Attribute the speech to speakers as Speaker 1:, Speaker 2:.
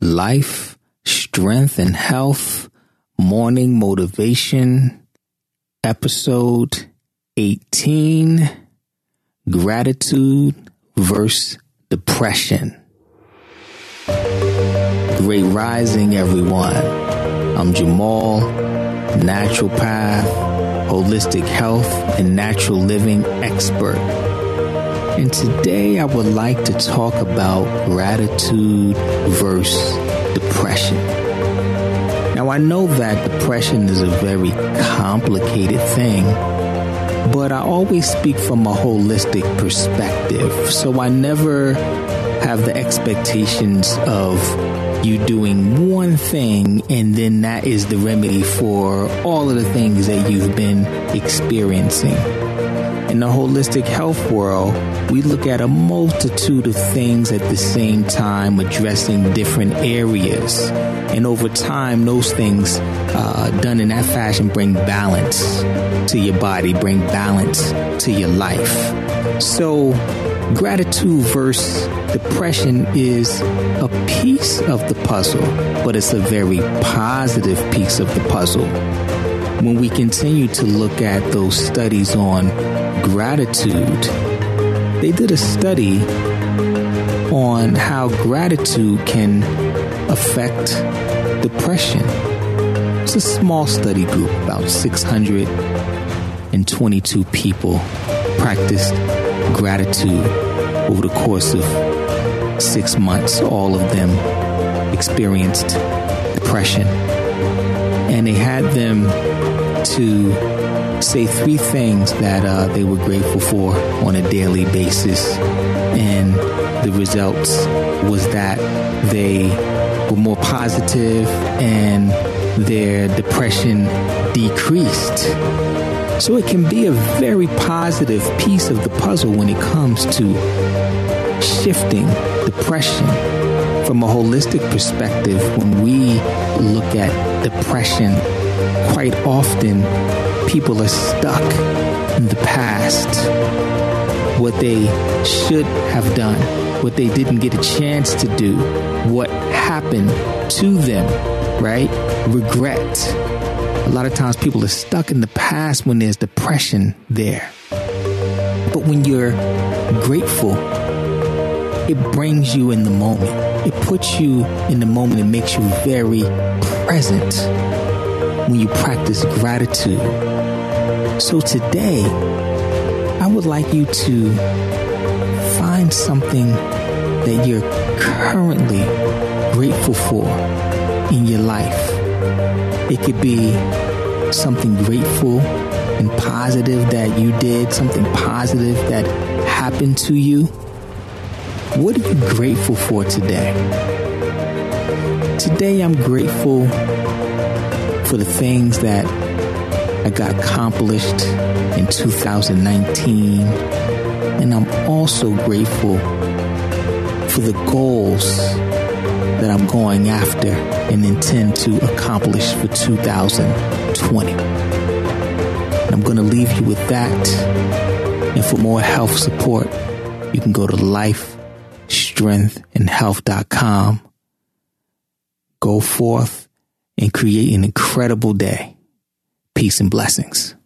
Speaker 1: life, strength, and health, morning motivation, episode 18 Gratitude versus Depression. Great rising, everyone. I'm Jamal, naturopath, holistic health, and natural living expert. And today I would like to talk about gratitude versus depression. Now I know that depression is a very complicated thing, but I always speak from a holistic perspective. So I never have the expectations of you doing one thing and then that is the remedy for all of the things that you've been experiencing in the holistic health world, we look at a multitude of things at the same time, addressing different areas. And over time, those things uh, done in that fashion bring balance to your body, bring balance to your life. So, gratitude versus depression is a piece of the puzzle, but it's a very positive piece of the puzzle when we continue to look at those studies on gratitude, they did a study on how gratitude can affect depression. It's a small study group, about 622 people practiced gratitude over the course of six months. All of them experienced depression. And they had them to say three things that uh, they were grateful for on a daily basis. And the results was that they were more positive and their depression decreased. So it can be a very positive piece of the puzzle when it comes to shifting depression from a holistic perspective when we look at depression quite often people are stuck in the past. What they should have done, what they didn't get a chance to do, what happened to them, right? Regret. A lot of times people are stuck in the past when there's depression there. But when you're grateful, it brings you in the moment. It puts you in the moment. It makes you very present when you practice gratitude. So today, I would like you to find something that you're currently grateful for in your life. It could be something grateful and positive that you did, something positive that happened to you. What are you grateful for today? Today, I'm grateful for the things that I got accomplished in 2019. And I'm also grateful for the goals that I'm going after and intend to accomplish for 2020. I'm going to leave you with that. And for more health support, you can go to lifestrengthandhealth.com. Go forth and create an incredible day. Peace and blessings.